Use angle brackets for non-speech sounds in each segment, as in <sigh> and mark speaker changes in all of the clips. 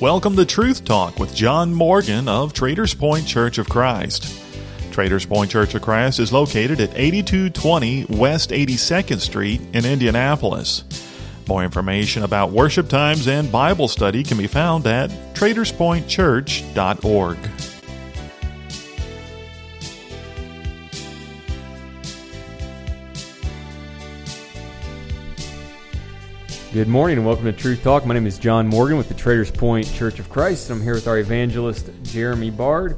Speaker 1: Welcome to Truth Talk with John Morgan of Traders Point Church of Christ. Traders Point Church of Christ is located at 8220 West 82nd Street in Indianapolis. More information about worship times and Bible study can be found at traderspointchurch.org.
Speaker 2: Good morning and welcome to Truth Talk. My name is John Morgan with the Traders Point Church of Christ. and I'm here with our evangelist, Jeremy Bard.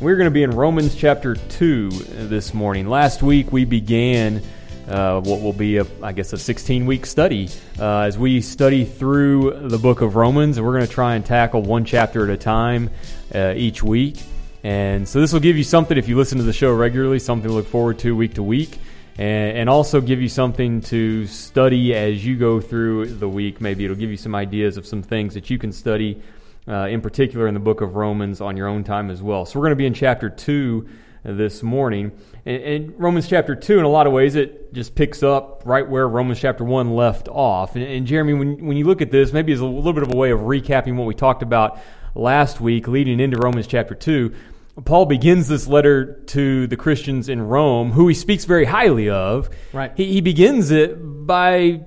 Speaker 2: We're going to be in Romans chapter 2 this morning. Last week we began uh, what will be, a, I guess, a 16 week study uh, as we study through the book of Romans. We're going to try and tackle one chapter at a time uh, each week. And so this will give you something, if you listen to the show regularly, something to look forward to week to week and, and also give you something to study as you go through the week. Maybe it'll give you some ideas of some things that you can study, uh, in particular in the book of Romans, on your own time as well. So we're going to be in chapter 2 this morning. And, and, Romans chapter 2, in a lot of ways, it just picks up right where Romans chapter 1 left off. And, and Jeremy, when, when you look at this, maybe it's a little bit of a way of recapping what we talked about last week leading into Romans chapter 2. Paul begins this letter to the Christians in Rome, who he speaks very highly of.
Speaker 3: Right.
Speaker 2: He, he begins it by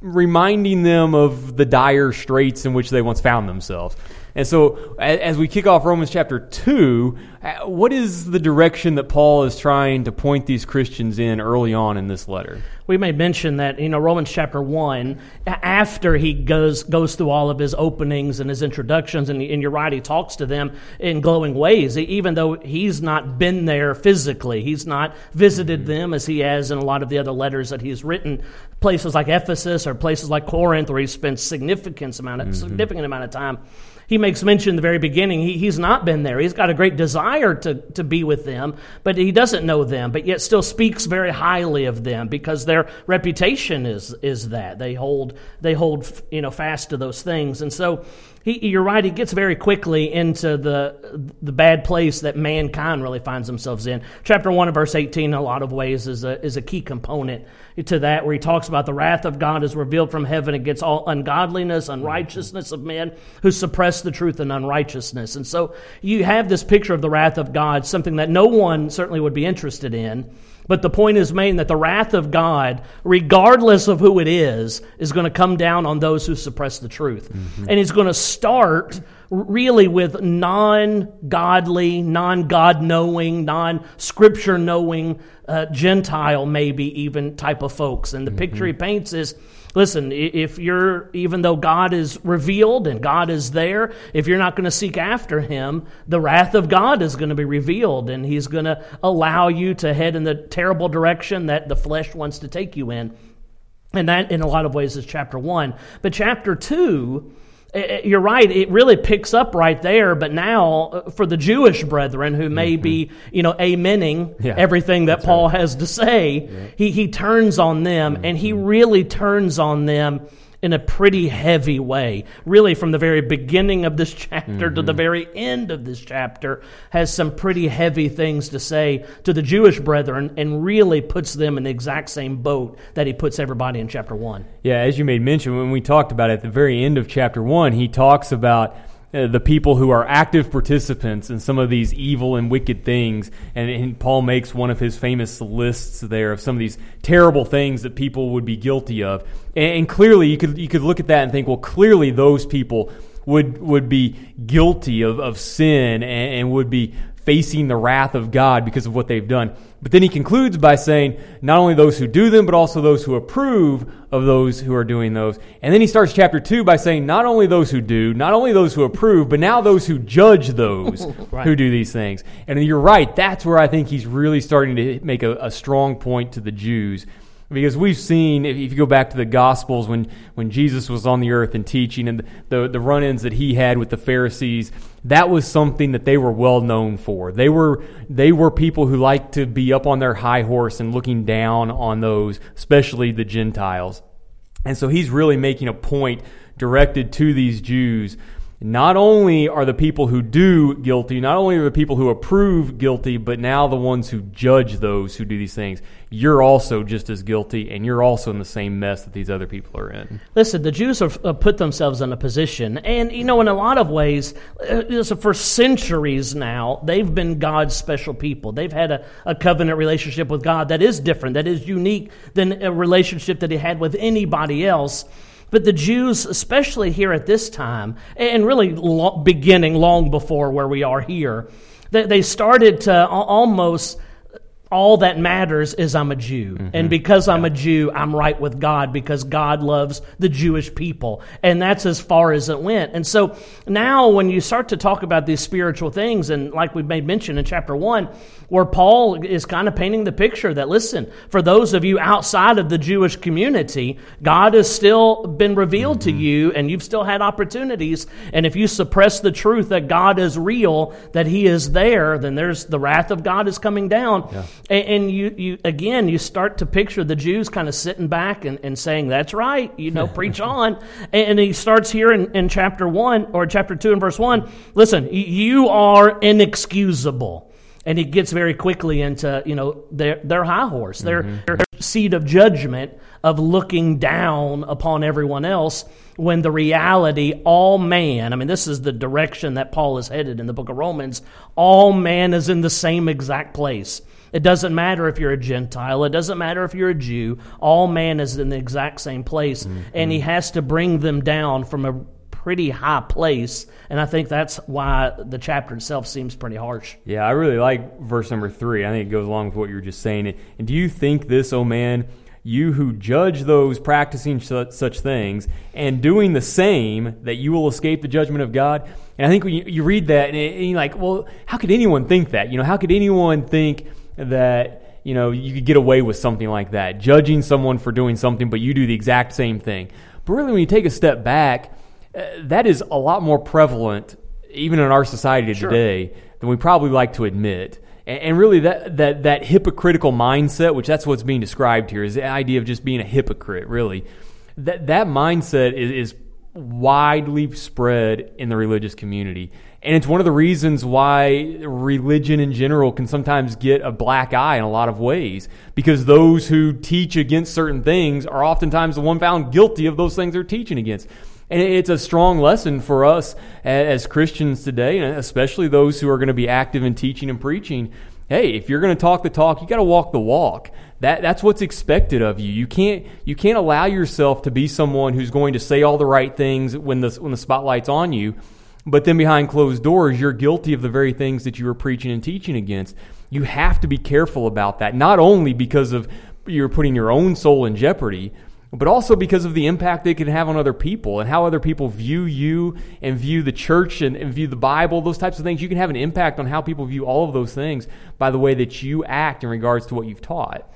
Speaker 2: reminding them of the dire straits in which they once found themselves. And so, as we kick off Romans chapter 2, uh, what is the direction that Paul is trying to point these Christians in early on in this letter?
Speaker 3: We may mention that, you know, Romans chapter 1, after he goes goes through all of his openings and his introductions, and, and you're right, he talks to them in glowing ways, even though he's not been there physically. He's not visited them as he has in a lot of the other letters that he's written. Places like Ephesus or places like Corinth, where he spent significant amount of, mm-hmm. significant amount of time he makes mention in the very beginning he, he's not been there. He's got a great desire to, to be with them, but he doesn't know them, but yet still speaks very highly of them because their reputation is, is that. They hold, they hold you know, fast to those things. And so he, you're right, he gets very quickly into the, the bad place that mankind really finds themselves in. Chapter 1 of verse 18, in a lot of ways, is a, is a key component to that, where he talks about the wrath of God is revealed from heaven against all ungodliness, unrighteousness of men who suppress the truth and unrighteousness. And so you have this picture of the wrath of God, something that no one certainly would be interested in. But the point is made that the wrath of God, regardless of who it is, is going to come down on those who suppress the truth. Mm-hmm. And he's going to start really with non godly, non God knowing, non scripture knowing, uh, Gentile maybe even type of folks. And the mm-hmm. picture he paints is Listen, if you're, even though God is revealed and God is there, if you're not going to seek after Him, the wrath of God is going to be revealed and He's going to allow you to head in the terrible direction that the flesh wants to take you in. And that, in a lot of ways, is chapter one. But chapter two, you're right. It really picks up right there. But now, uh, for the Jewish brethren who may mm-hmm. be, you know, amening yeah, everything that Paul right. has to say, yeah. he, he turns on them mm-hmm. and he mm-hmm. really turns on them in a pretty heavy way. Really, from the very beginning of this <laughs> chapter mm-hmm. to the mm-hmm. very end of this chapter, has some pretty heavy things to say to the Jewish brethren and really puts them in the exact same boat that he puts everybody in chapter 1.
Speaker 2: Yeah, as you made mention, when we talked about it at the very end of chapter 1, he talks about uh, the people who are active participants in some of these evil and wicked things. And, and, Paul makes one of his famous lists there of some of these terrible things that people would be guilty of. And, and clearly, you could, you could look at that and think, well, clearly those people would, would be guilty of, of sin and, and would be facing the wrath of God because of what they've done. But then he concludes by saying, not only those who do them, but also those who approve of those who are doing those. And then he starts chapter 2 by saying, not only those who do, not only those who approve, but now those who judge those <laughs> right. who do these things. And you're right, that's where I think he's really starting to make a, a strong point to the Jews because we've seen, if you go back to the Gospels, when, when Jesus was on the earth and teaching, and the, the run ins that he had with the Pharisees, that was something that they were well known for. They were, they were people who liked to be up on their high horse and looking down on those, especially the Gentiles. And so he's really making a point directed to these Jews not only are the people who do guilty, not only are the people who approve guilty, but now the ones who judge those who do these things, you're also just as guilty and you're also in the same mess that these other people are in.
Speaker 3: Listen, the Jews have put themselves in a position, and you know, in a lot of ways, uh, for centuries now, they've been God's special people. They've had a, a covenant relationship with God that is different, that is unique than a relationship that He had with anybody else. But the Jews, especially here at this time, and really beginning long before where we are here, they, they started to almost all that matters is I'm a Jew. Mm-hmm. And because I'm a Jew, I'm right with God because God loves the Jewish people. And that's as far as it went. And so now when you start to talk about these spiritual things, and like we made mention in chapter one, where Paul is kind of painting the picture that, listen, for those of you outside of the Jewish community, God has still been revealed mm-hmm. to you and you've still had opportunities. And if you suppress the truth that God is real, that He is there, then there's the wrath of God is coming down. Yeah. And, and, you, you, again, you start to picture the Jews kind of sitting back and, and saying, that's right, you know, preach <laughs> on. And he starts here in, in chapter 1 or chapter 2 and verse 1 listen, you are inexcusable and he gets very quickly into you know their their high horse, their, mm-hmm. their seat of judgment of looking down upon everyone else. When the reality, all man, I mean, this is the direction that Paul is headed in the book of Romans. All man is in the same exact place. It doesn't matter if you're a Gentile. It doesn't matter if you're a Jew. All man is in the exact same place. Mm-hmm. And he has to bring them down from a pretty high place. And I think that's why the chapter itself seems pretty harsh.
Speaker 2: Yeah, I really like verse number three. I think it goes along with what you were just saying. And do you think this, oh man, you who judge those practicing such, things and doing the same, that you will escape the judgment of God? And I think when you, you read that, and, and you're like, well, how could anyone think that? You know, how could anyone think that you know you could get away with something like that judging someone for doing something but you do the exact same thing but really when you take a step back that is a lot more prevalent, even in our society sure. today, than we probably like to admit. And, and really, that, that, that hypocritical mindset, which that's what's being described here, is the idea of just being a hypocrite, really. That, that mindset is, is widely spread in the religious community. And it's one of the reasons why religion in general can sometimes get a black eye in a lot of ways. Because those who teach against certain things are oftentimes the one found guilty of those things they're teaching against. And it's a strong lesson for us as Christians today, especially those who are going to be active in teaching and preaching. Hey, if you're going to talk the talk, you got to walk the walk. That, that's what's expected of you. You can't, you can't allow yourself to be someone who's going to say all the right things when the, when the spotlight's on you, but then behind closed doors, you're guilty of the very things that you were preaching and teaching against. You have to be careful about that, not only because of you're putting your own soul in jeopardy, but also because of the impact they can have on other people and how other people view you and view the church and, and, view the Bible, those types of things. You can have an impact on how people view all of those things by the way that you act in regards to what you've taught.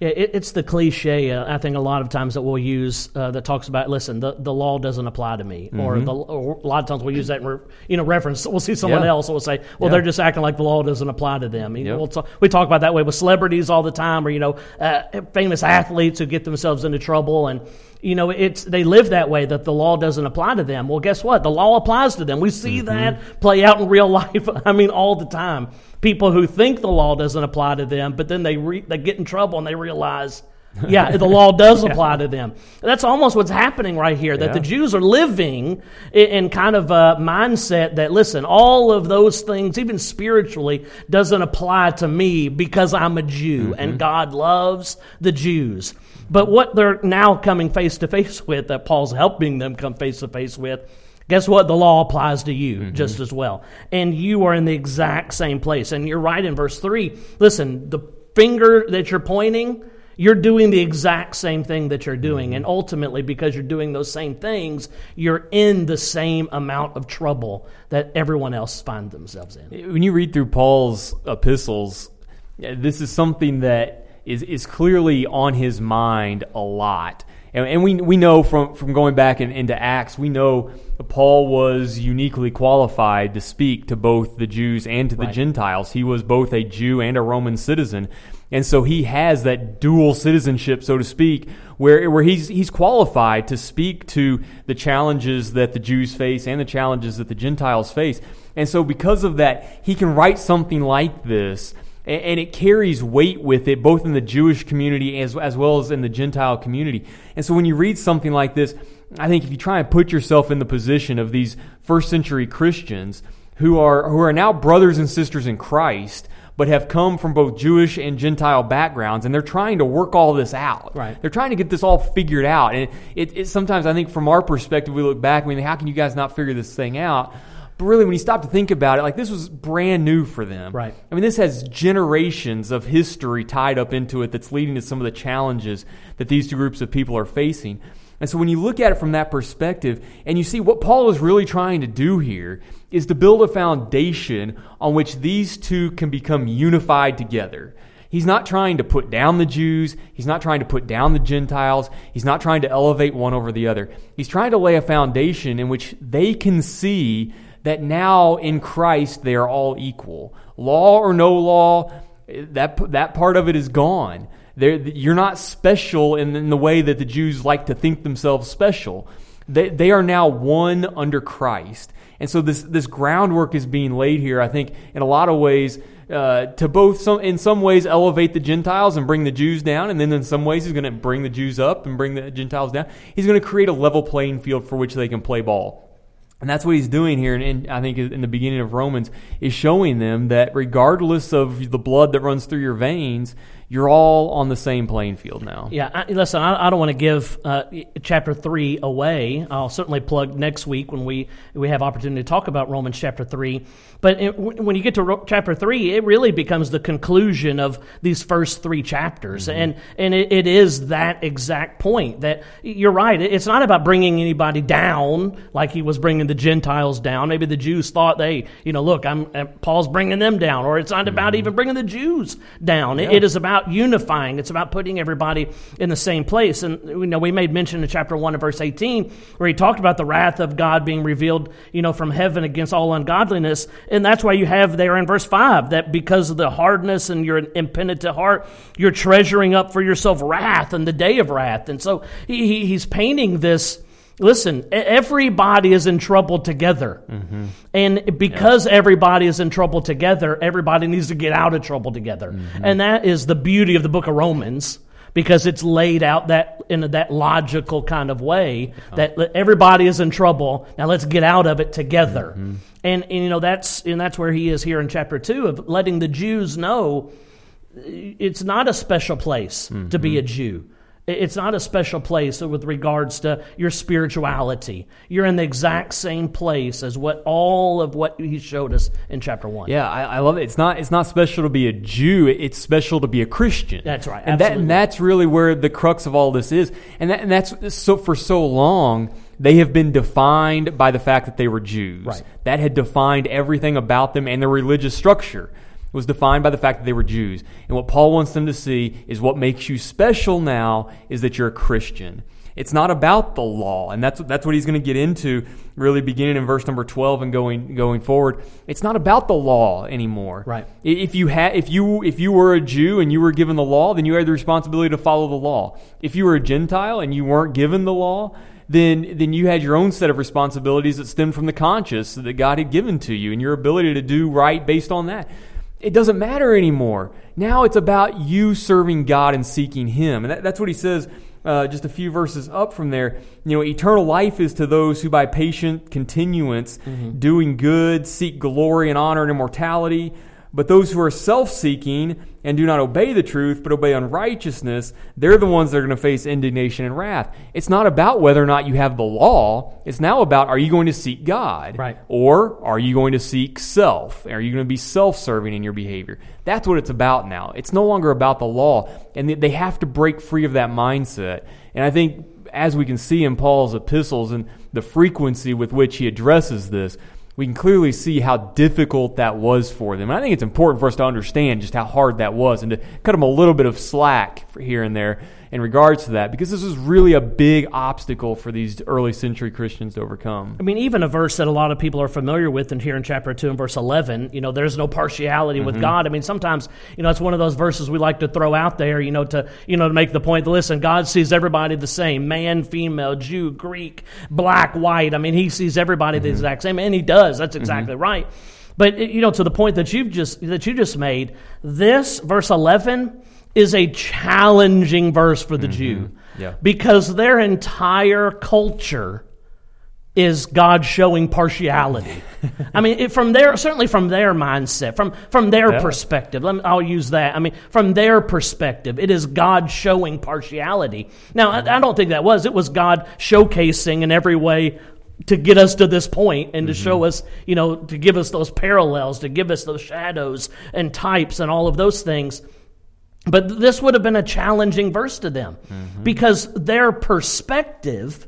Speaker 3: Yeah, it, it's the cliche, uh, I think, a lot of times that we'll use uh, that talks about, listen, the, the law doesn't apply to me. Mm-hmm. Or, the, or, a lot of times we'll use that in re, you know, reference. We'll see someone yeah. else and we'll say, well, yeah. they're just acting like the law doesn't apply to them. Yep. We'll talk, we talk about that way with celebrities all the time or, you know, uh, famous athletes who get themselves into trouble and, you know, it's they live that way that the law doesn't apply to them. Well, guess what? The law applies to them. We see mm-hmm. that play out in real <laughs> life. I mean, all the time. People who think the law doesn't apply to them, but then they re- they get in trouble and they realize <laughs> yeah, the law does apply yeah. to them. That's almost what's happening right here. That yeah. the Jews are living in, in, kind of a mindset that listen, all of those things, even spiritually, doesn't apply to me because I'm a Jew, mm-hmm. and God loves the Jews. But what they're now coming face to face <laughs> with, that Paul's helping them come face to face with, guess what? The law applies to you mm-hmm. just as well, and you are in the exact same place. And you're right in verse three. Listen, the finger that you're pointing you're doing the exact same thing that you're doing. And ultimately, because you're doing those same things, you're in the same amount of trouble that everyone else finds themselves in.
Speaker 2: When you read through Paul's epistles, this is something that is, is clearly on his mind a lot. And, and we, we know from, from going back in, into Acts, we know Paul was uniquely qualified to speak to both the Jews and to the
Speaker 3: Right.
Speaker 2: Gentiles. He was both a Jew and a Roman citizen. And so he has that dual citizenship, so to speak, where, where he's, he's qualified to speak to the challenges that the Jews face and the challenges that the Gentiles face. And so because of that, he can write something like this and, it carries weight with it, both in the Jewish community as, as well as in the Gentile community. And so when you read something like this, I think if you try and put yourself in the position of these first century Christians who are, who are now brothers and sisters in Christ, but have come from both Jewish and Gentile backgrounds, and they're trying to work all this out.
Speaker 3: Right.
Speaker 2: They're trying to get this all figured out. And it, it, sometimes I think from our perspective, we look back and we think, how can you guys not figure this thing out? But really, when you stop to think about it, like this was brand new for them.
Speaker 3: Right.
Speaker 2: I mean, this has generations of history tied up into it that's leading to some of the challenges that these two groups of people are facing. And so when you look at it from that perspective and you see what Paul is really trying to do here is to build a foundation on which these two can become unified together. He's not trying to put down the Jews. He's not trying to put down the Gentiles. He's not trying to elevate one over the other. He's trying to lay a foundation in which they can see that now in Christ they are all equal. Law or no law, that, that part of it is gone. They're, you're not special in, in the way that the Jews like to think themselves special. They, they are now one under Christ. And so this, this groundwork is being laid here, I think, in a lot of ways, uh, to both some, in some ways elevate the Gentiles and bring the Jews down, and then in some ways he's going to bring the Jews up and bring the Gentiles down. He's going to create a level playing field for which they can play ball. And that's what he's doing here, and I think in the beginning of Romans, is showing them that regardless of the blood that runs through your veins, you're all on the same playing field now.
Speaker 3: Yeah, I, listen, I, I don't want to give uh, chapter three away. I'll certainly plug next week when we we have opportunity to talk about Romans chapter three. But it, when you get to ro- chapter three, it really becomes the conclusion of these first three chapters,
Speaker 2: Mm-hmm.
Speaker 3: and and it, it is that exact point that you're right. It's not about bringing anybody down like he was bringing the Gentiles down. Maybe the Jews thought they, you know, look, I'm uh, Paul's bringing them down, or it's not about
Speaker 2: Mm-hmm.
Speaker 3: even bringing the Jews down. It- it is about unifying. It's about putting everybody in the same place. And you know, we made mention in chapter one and verse eighteen where he talked about the wrath of God being revealed, you know, from heaven against all ungodliness, and that's why you have there in verse five that because of the hardness and your impenitent heart, you're treasuring up for yourself wrath and the day of wrath. And so he, he's painting this. Listen, everybody is in trouble together. Mm-hmm. And because everybody is in trouble together, everybody needs to get out of trouble together. Mm-hmm. And that is the beauty of the book of Romans because it's laid out that in that logical kind of way uh-huh. that everybody is in trouble. Now let's get out of it together. Mm-hmm. And, and you know that's and that's where he is here in chapter 2 of letting the Jews know it's not a special place to be a Jew. It's not a special place with regards to your spirituality. You're in the exact same place as what all of what he showed us in chapter one.
Speaker 2: Yeah, I, I love it. It's not it's not special to be a Jew. It's special to be a Christian.
Speaker 3: That's right,
Speaker 2: And, that, and that's really where the crux of all this is. And, that, and that's so for so long they have been defined by the fact that they were Jews.
Speaker 3: Right.
Speaker 2: That had defined everything about them and their religious structure. Was defined by the fact that they were Jews. And what Paul wants them to see is what makes you special now is that you're a Christian. It's not about the law, and that's that's what he's going to get into really beginning in verse number 12 and going going forward. It's not about the law anymore.
Speaker 3: Right.
Speaker 2: If you had if you if you were a Jew and you were given the law, then you had the responsibility to follow the law. If you were a Gentile and you weren't given the law, then then you had your own set of responsibilities that stemmed from the conscience that God had given to you and your ability to do right based on that. It doesn't matter anymore. Now it's about you serving God and seeking Him. And that, that's what he says uh, just a few verses up from there. You know, eternal life is to those who by patient continuance, doing good, seek glory and honor and immortality. But those who are self seeking and do not obey the truth, but obey unrighteousness, they're the ones that are going to face indignation and wrath. It's not about whether or not you have the law. It's now about are you going to seek God?
Speaker 3: Right.
Speaker 2: Or are you going to seek self? Are you going to be self serving in your behavior? That's what it's about now. It's no longer about the law. And they- they have to break free of that mindset. And I think as we can see in Paul's epistles and the frequency with which he addresses this, we can clearly see how difficult that was for them. And I think it's important for us to understand just how hard that was and to cut them a little bit of slack here and there. In regards to that because this was really a big obstacle for these early century Christians to overcome.
Speaker 3: I mean, even a verse that a lot of people are familiar with, and here in chapter 2 and verse 11, you know, there's no partiality with mm-hmm. God. I mean, sometimes, you know, it's one of those verses we like to throw out there, you know, to, you know, to make the point that, listen, God sees everybody the same man, female, Jew, Greek, black, white. I mean, He sees everybody the mm-hmm. exact same, and He does. That's mm-hmm. exactly right. But, you know, to the point that you've just, that you just made, this, verse 11, is a challenging verse for the mm-hmm. Jew.
Speaker 2: Yeah.
Speaker 3: Because their entire culture is God showing partiality. I mean, it, from their certainly from their mindset, from from their
Speaker 2: Yeah.
Speaker 3: perspective. Let me, I'll use that. I mean, from their perspective, it is God showing partiality. Now, I, I don't think that was. It was God showcasing in every way to get us to this point and to mm-hmm. show us, you know, to give us those parallels, to give us those shadows and types and all of those things. But this would have been a challenging verse to them mm-hmm. because their perspective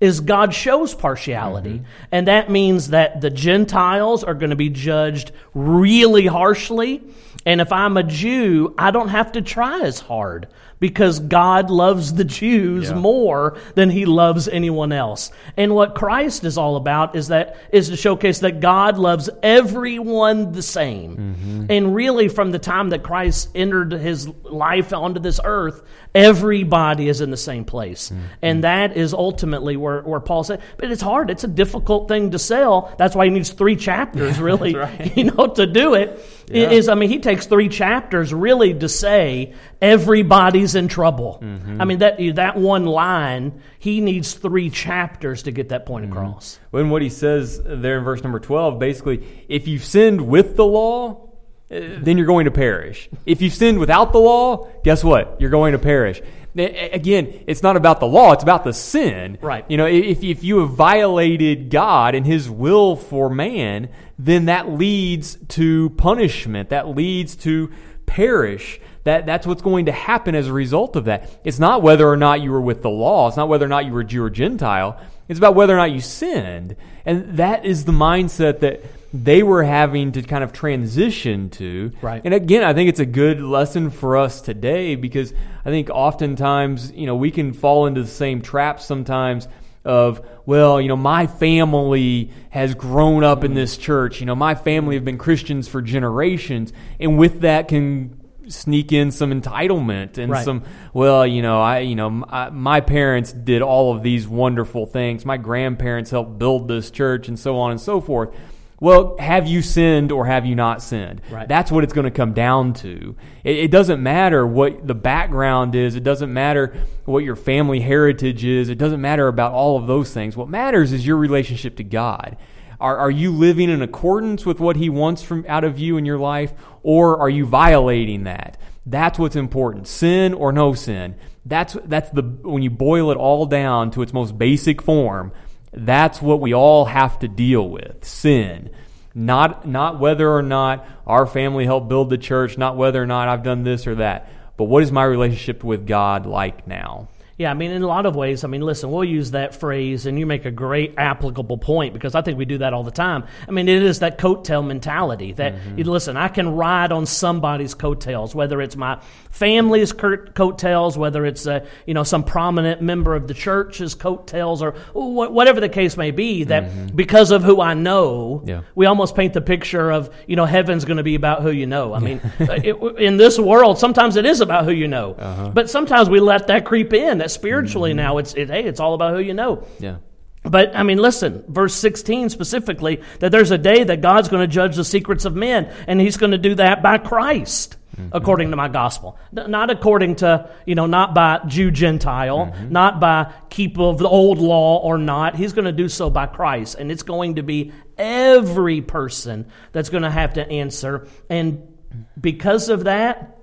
Speaker 3: is God shows partiality. Mm-hmm. And that means that the Gentiles are going to be judged really harshly. And if I'm a Jew, I don't have to try as hard because God loves the Jews
Speaker 2: Yeah.
Speaker 3: more than he loves anyone else. And what Christ is all about is that is to showcase that God loves everyone the same. Mm-hmm. And really from the time that Christ entered his life onto this earth, everybody is in the same place. Mm-hmm. And that is ultimately where, where Paul said, but it's hard. It's a difficult thing to sell. That's why he needs three chapters <laughs> really, <laughs> you know, to do it. It is I mean, he takes three chapters really to say everybody's in trouble. I mean that that one line, he needs three chapters to get that point across.
Speaker 2: When what he says there in verse number 12, basically, if you've sinned with the law, eh, then you're going to perish. If you've sinned without the law, guess what? You're going to perish. Again, it's not about the law, it's about the sin.
Speaker 3: Right.
Speaker 2: You know, if, if you have violated God and his will for man, then that leads to punishment. That leads to perish. That, that's what's going to happen as a result of that. It's not whether or not you were with the law. It's not whether or not you were Jew or Gentile. It's about whether or not you sinned. And that is the mindset that they were having to kind of transition to.
Speaker 3: Right.
Speaker 2: And again, I think it's a good lesson for us today because I think oftentimes, you know, we can fall into the same trap sometimes of, well, you know, my family has grown up in this church. You know, my family have been Christians for generations. And with that can sneak in some entitlement and
Speaker 3: Right.
Speaker 2: some well you know i you know my, my parents did all of these wonderful things my grandparents helped build this church and so on and so forth well have you sinned or have you not sinned
Speaker 3: Right.
Speaker 2: that's what it's going to come down to it, it doesn't matter what the background is it doesn't matter what your family heritage is it doesn't matter about all of those things what matters is your relationship to god are, are you living in accordance with what he wants from out of you in your life, or are you violating that? That's what's important. Sin or no sin. That's that's the when you boil it all down to its most basic form. That's what we all have to deal with. Sin. Not not whether or not our family helped build the church, not whether or not I've done this or that, but what is my relationship with God like now?
Speaker 3: Yeah, I mean, in a lot of ways, I mean, listen, we'll use that phrase, and you make a great applicable point because I think we do that all the time. I mean, it is that coattail mentality that, mm-hmm. you listen, I can ride on somebody's coattails, whether it's my family's coattails, whether it's, uh, you know, some prominent member of the church's coattails, or wh- whatever the case may be, that mm-hmm. because of who I know,
Speaker 2: Yeah.
Speaker 3: we almost paint the picture of, you know, heaven's going to be about who you know. I mean, <laughs> it, in this world, sometimes it is about who you know, uh-huh. but sometimes we let that creep in. That spiritually now, it's it, hey, it's all about who you know.
Speaker 2: Yeah.
Speaker 3: But I mean, listen, verse 16 specifically, that there's a day that God's going to judge the secrets of men, and He's going to do that by Christ, mm-hmm. according to my gospel. N- Not according to, you know, not by Jew Gentile, mm-hmm. not by keep of the old law or not. He's going to do so by Christ, and it's going to be every person that's going to have to answer. And because of that,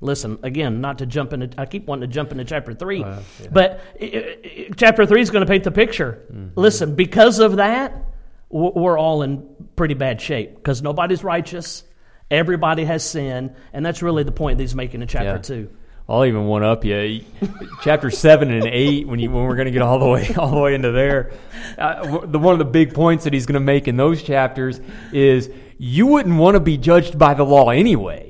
Speaker 3: Listen again, not to jump into. I keep wanting to jump into chapter three, but i- i- chapter three is going to paint the picture. Listen, because of that, we're all in pretty bad shape because nobody's righteous. Everybody has sin, and that's really the point that he's making in chapter
Speaker 2: Yeah.
Speaker 3: two.
Speaker 2: I'll even one up you. Chapter seven and eight, when you when we're going to get all the way <laughs> all the way into there, uh, the one of the big points that he's going to make in those chapters is you wouldn't want to be judged by the law anyway.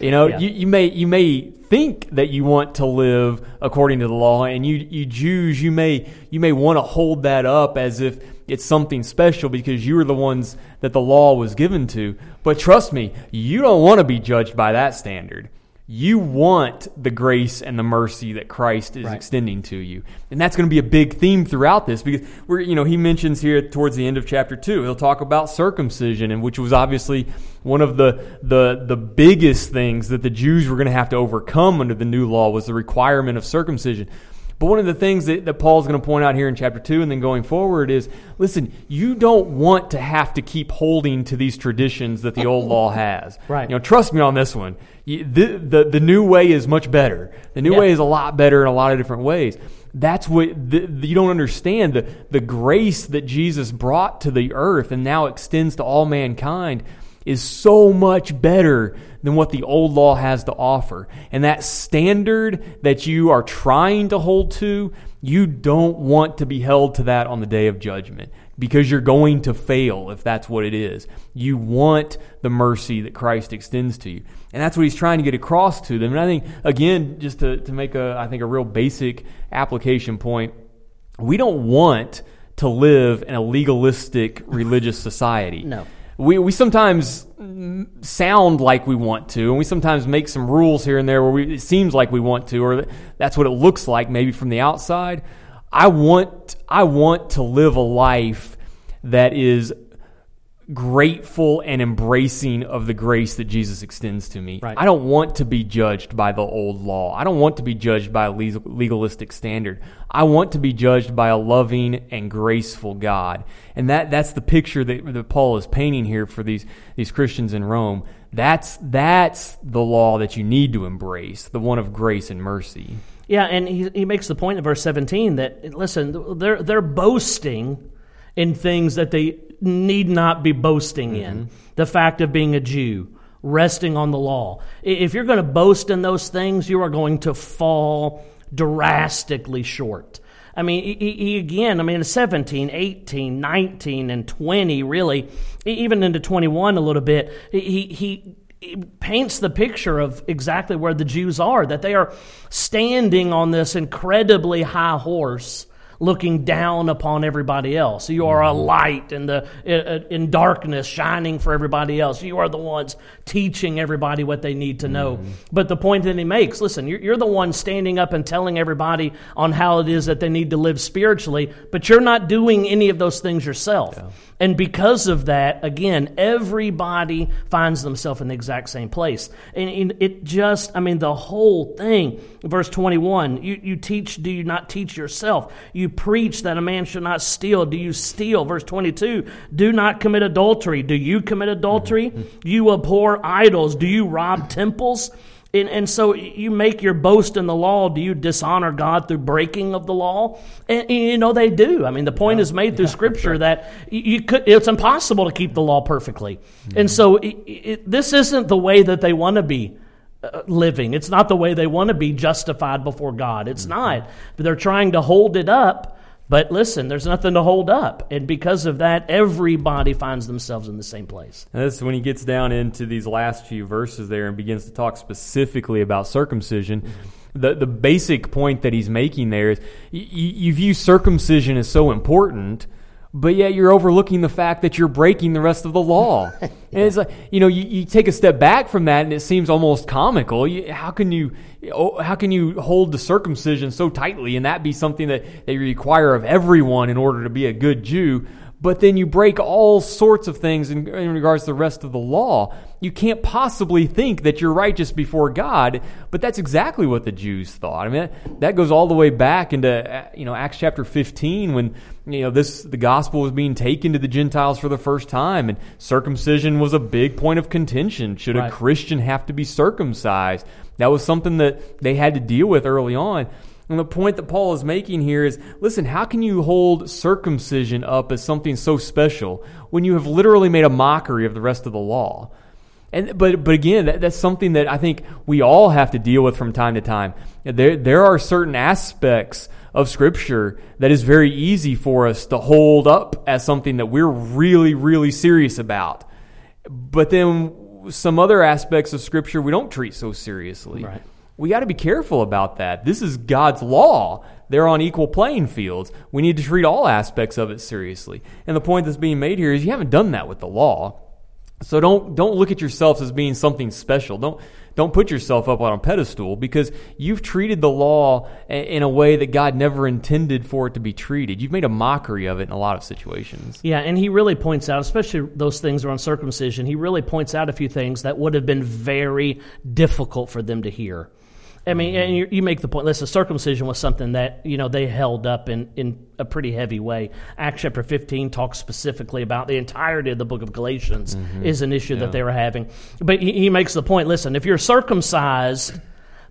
Speaker 2: You know,
Speaker 3: Yeah.
Speaker 2: you, you may you may think that you want to live according to the law, and you you Jews, you may you may want to hold that up as if it's something special because you were the ones that the law was given to. But trust me, you don't want to be judged by that standard. You want the grace and the mercy that Christ is
Speaker 3: Right.
Speaker 2: extending to you. And that's going to be a big theme throughout this because we're, you know, he mentions here towards the end of chapter 2, he'll talk about circumcision and which was obviously one of the the the biggest things that the Jews were going to have to overcome under the new law was the requirement of circumcision. But one of the things that, that Paul's going to point out here in chapter 2 and then going forward is listen, you don't want to have to keep holding to these traditions that the old law <laughs> has.
Speaker 3: Right.
Speaker 2: You know, trust me on this one. You- The, the, the new way is much better. The new
Speaker 3: Yeah.
Speaker 2: way is a lot better in a lot of different ways. That's what the, the- you don't understand the, the grace that Jesus brought to the earth and now extends to all mankind is so much better than what the old law has to offer. And that standard that you are trying to hold to, you don't want to be held to that on the day of judgment because you're going to fail if that's what it is. You want the mercy that Christ extends to you. And that's what he's trying to get across to them. And I think, again, just to, to make a, I think, a real basic application point, we don't want to live in a legalistic religious society.
Speaker 3: No.
Speaker 2: We, we sometimes sound like we want to, and we sometimes make some rules here and there where we, it seems like we want to, or that's what it looks like maybe from the outside. I want, I want to live a life that is grateful and embracing of the grace that Jesus extends to me.
Speaker 3: Right.
Speaker 2: I don't want to be judged by the old law. I don't want to be judged by a legalistic standard. I want to be judged by a loving and graceful God. And that that's the picture that, that Paul is painting here for these these Christians in Rome. That's that's the law that you need to embrace, the one of grace and mercy.
Speaker 3: Yeah, and he, he makes the point in verse 17 that, listen, they're, they're boasting in things that they need not be boasting in. Mm-hmm. The fact of being a Jew, resting on the law. If you're going to boast in those things, you are going to fall drastically short. I mean, he, again, I mean, 17, 18, 19, and 20, really, even into 21 a little bit, he, he, he paints the picture of exactly where the Jews are, that they are standing on this incredibly high horse looking down upon everybody else. You are a mm-hmm. light in the in darkness shining for everybody else. You are the ones teaching everybody what they need to know. Mm-hmm. But the point that he makes, listen, you're, you're the one standing up and telling everybody on how it is that they need to live spiritually, but you're not doing any of those things yourself. And because of that, again, everybody finds themselves in the exact same place. And, and it just, I mean, the whole thing, verse 21, you, you teach, do you not teach yourself? You preach that a man should not steal. Do you steal? Verse 22, do not commit adultery. Do you commit adultery? Mm-hmm. You abhor idols. Do you rob temples? And, and so you make your boast in the law. Do you dishonor God through breaking of the law? And, and you know they do. I mean, the point is made through Scripture that you, you could. It's impossible to keep the law perfectly. And mm-hmm. so it, it, this isn't the way that they want to be living. It's not the way they want to be justified before God. It's mm-hmm. not. But they're trying to hold it up. But listen, there's nothing to hold up. And because of that, everybody finds themselves in the same place.
Speaker 2: And this is when he gets down into these last few verses there and begins to talk specifically about circumcision. Mm-hmm. The, the basic point that he's making there is you, you view circumcision as so important, but yet you're overlooking the fact that you're breaking the rest of the law. <laughs> And it's like, you know, you, you take a step back from that and it seems almost comical. You, how can you, oh, how can you hold the circumcision so tightly and that be something that, that you require of everyone in order to be a good Jew? But then you break all sorts of things in, in regards to the rest of the law. You can't possibly think that you're righteous before God, but that's exactly what the Jews thought. I mean, that, that goes all the way back into uh, you know Acts chapter 15 when you know this the gospel was being taken to the Gentiles for the first time, and circumcision was a big point of contention. Should
Speaker 3: Right.
Speaker 2: a Christian have to be circumcised? That was something that they had to deal with early on. And the point that Paul is making here is listen, how can you hold circumcision up as something so special when you have literally made a mockery of the rest of the law? And, but, but again, that, that's something that I think we all have to deal with from time to time. There, there are certain aspects of Scripture that is very easy for us to hold up as something that we're really, really serious about. But then some other aspects of Scripture we don't treat so seriously.
Speaker 3: Right.
Speaker 2: we got to be careful about that. This is God's law. They're on equal playing fields. We need to treat all aspects of it seriously. And the point that's being made here is you haven't done that with the law. So don't don't look at yourselves as being something special. Don't don't put yourself up on a pedestal because you've treated the law in a way that God never intended for it to be treated. You've made a mockery of it in a lot of situations.
Speaker 3: Yeah, and he really points out, especially those things around circumcision, he really points out a few things that would have been very difficult for them to hear. I mean, and you, you, make the point. Listen, circumcision was something that you know they held up in, in a pretty heavy way. Acts chapter fifteen talks specifically about the entirety of the book of Galatians mm-hmm. is an issue yeah. that they were having. But he, he makes the point. Listen, if you're circumcised,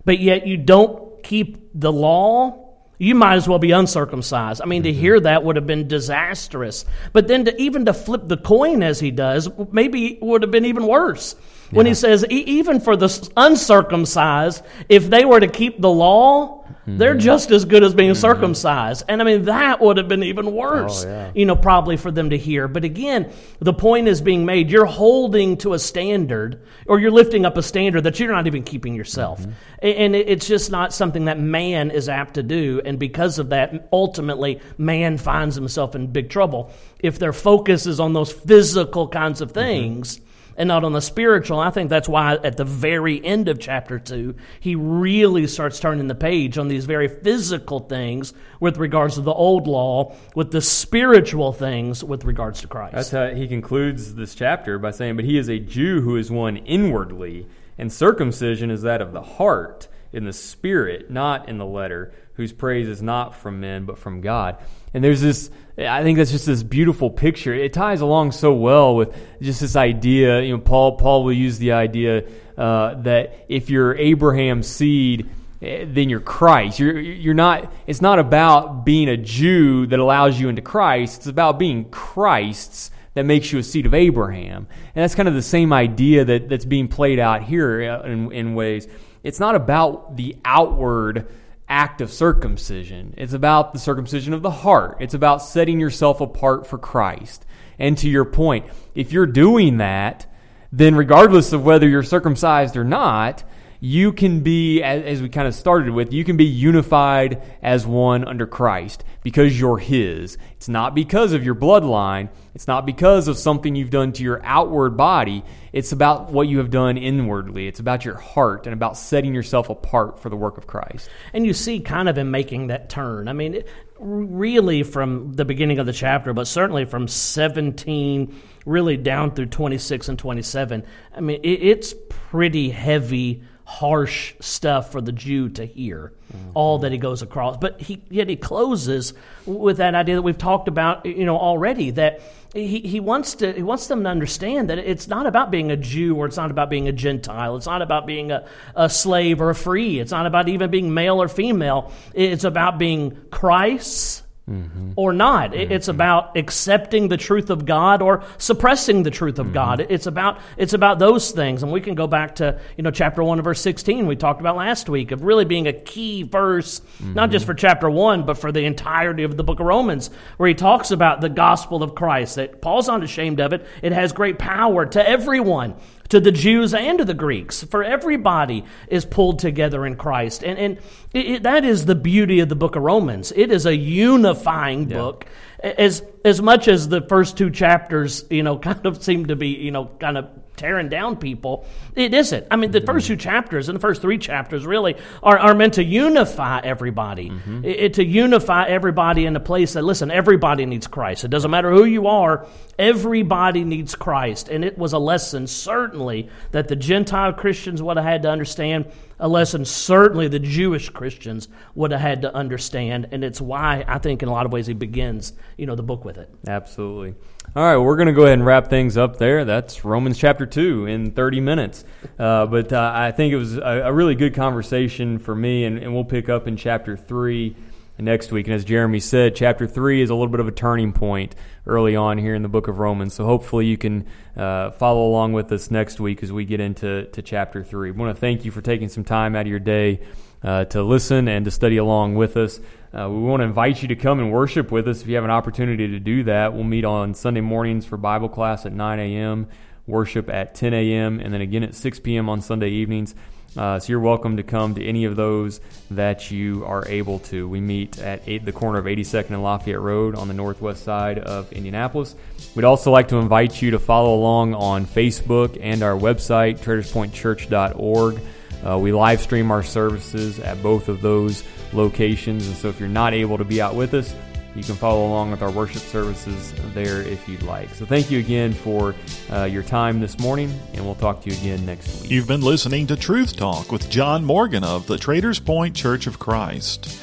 Speaker 3: but yet you don't keep the law, you might as well be uncircumcised. I mean, mm-hmm. to hear that would have been disastrous. But then to even to flip the coin as he does, maybe would have been even worse when he says, even for the uncircumcised, if they were to keep the law, mm-hmm. they're just as good as being mm-hmm. circumcised. And I mean, that would have been even worse, oh, yeah. you know, probably for them to hear. But again, the point is being made. You're holding to a standard, or you're lifting up a standard that you're not even keeping yourself. Mm-hmm. And it's just not something that man is apt to do. And because of that, ultimately, man finds himself in big trouble. If their focus is on those physical kinds of mm-hmm. things, and not on the spiritual. I think that's why at the very end of chapter 2, he really starts turning the page on these very physical things with regards to the old law, with the spiritual things with regards to Christ.
Speaker 2: That's how he concludes this chapter by saying, But he is a Jew who is one inwardly, and circumcision is that of the heart, in the spirit, not in the letter, whose praise is not from men, but from God. And there's this I think that's just this beautiful picture. It ties along so well with just this idea. You know, Paul Paul will use the idea uh, that if you're Abraham's seed, eh, then you're Christ. You're you're not. It's not about being a Jew that allows you into Christ. It's about being Christ's that makes you a seed of Abraham. And that's kind of the same idea that that's being played out here uh, in, in ways. It's not about the outward act of circumcision. It's about the circumcision of the heart. It's about setting yourself apart for Christ. And to your point, if you're doing that, then regardless of whether you're circumcised or not, you can be, as we kind of started with, you can be unified as one under Christ because you're His. It's not because of your bloodline. It's not because of something you've done to your outward body. It's about what you have done inwardly. It's about your heart and about setting yourself apart for the work of Christ.
Speaker 3: And you see, kind of in making that turn. I mean, really from the beginning of the chapter, but certainly from 17 really down through 26 and 27. I mean, it's pretty heavy harsh stuff for the Jew to hear, mm-hmm. all that he goes across. But he, yet he closes with that idea that we've talked about, you know, already that he, he wants to he wants them to understand that it's not about being a Jew or it's not about being a Gentile. It's not about being a, a slave or a free. It's not about even being male or female. It's about being Christ's Mm-hmm. or not. Mm-hmm. It's about accepting the truth of God or suppressing the truth of mm-hmm. God. It's about it's about those things, and we can go back to you know chapter one and verse sixteen we talked about last week of really being a key verse, not just mm-hmm. for chapter one but for the entirety of the book of Romans, where he talks about the gospel of Christ. That Paul's not ashamed of it. It has great power to everyone to the Jews and to the Greeks. For everybody is pulled together in Christ. And, and it, it, that is the beauty of the book of Romans. It is a unifying yeah. book. As, as much as the first two chapters, you know, <laughs> kind of seem to be, you know, kind of tearing down people. It isn't. I mean, the first two chapters and the first three chapters really are, are meant to unify everybody, mm-hmm. it, it, to unify everybody in a place that, listen, everybody needs Christ. It doesn't matter who you are, everybody needs Christ. And it was a lesson, certainly, that the Gentile Christians would have had to understand, a lesson certainly the Jewish Christians would have had to understand. And it's why I think, in a lot of ways, he begins, you know, the book with it.
Speaker 2: Absolutely. All right, we're going to go ahead and wrap things up there. That's Romans chapter 2 in 30 minutes. Uh, but uh, I think it was a, a, really good conversation for me, and, and, we'll pick up in chapter 3 next week. And as Jeremy said, chapter 3 is a little bit of a turning point early on here in the book of Romans. So hopefully you can uh, follow along with us next week as we get into to chapter 3. We want to thank you for taking some time out of your day uh, to listen and to study along with us. Uh, we want to invite you to come and worship with us if you have an opportunity to do that. We'll meet on Sunday mornings for Bible class at 9 a.m. worship at 10 a.m. and then again at 6 p.m. on Sunday evenings. Uh, so you're welcome to come to any of those that you are able to. We meet at eight, the corner of 82nd and Lafayette Road on the northwest side of Indianapolis. We'd also like to invite you to follow along on Facebook and our website, traderspointchurch.org. Uh, we live stream our services at both of those locations, and so if you're not able to be out with us, you can follow along with our worship services there if you'd like. So thank you again for uh, your time this morning, and we'll talk to you again next week.
Speaker 1: You've been listening to Truth Talk with John Morgan of the Traders Point Church of Christ.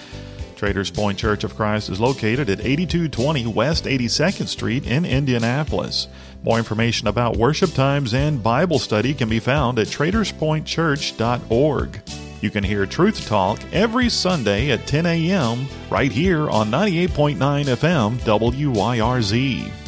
Speaker 1: Traders Point Church of Christ is located at 8220 West 82nd Street in Indianapolis. More information about worship times and Bible study can be found at traderspointchurch.org. You can hear Truth Talk every Sunday at 10 a.m. right here on 98.9 FM WYRZ.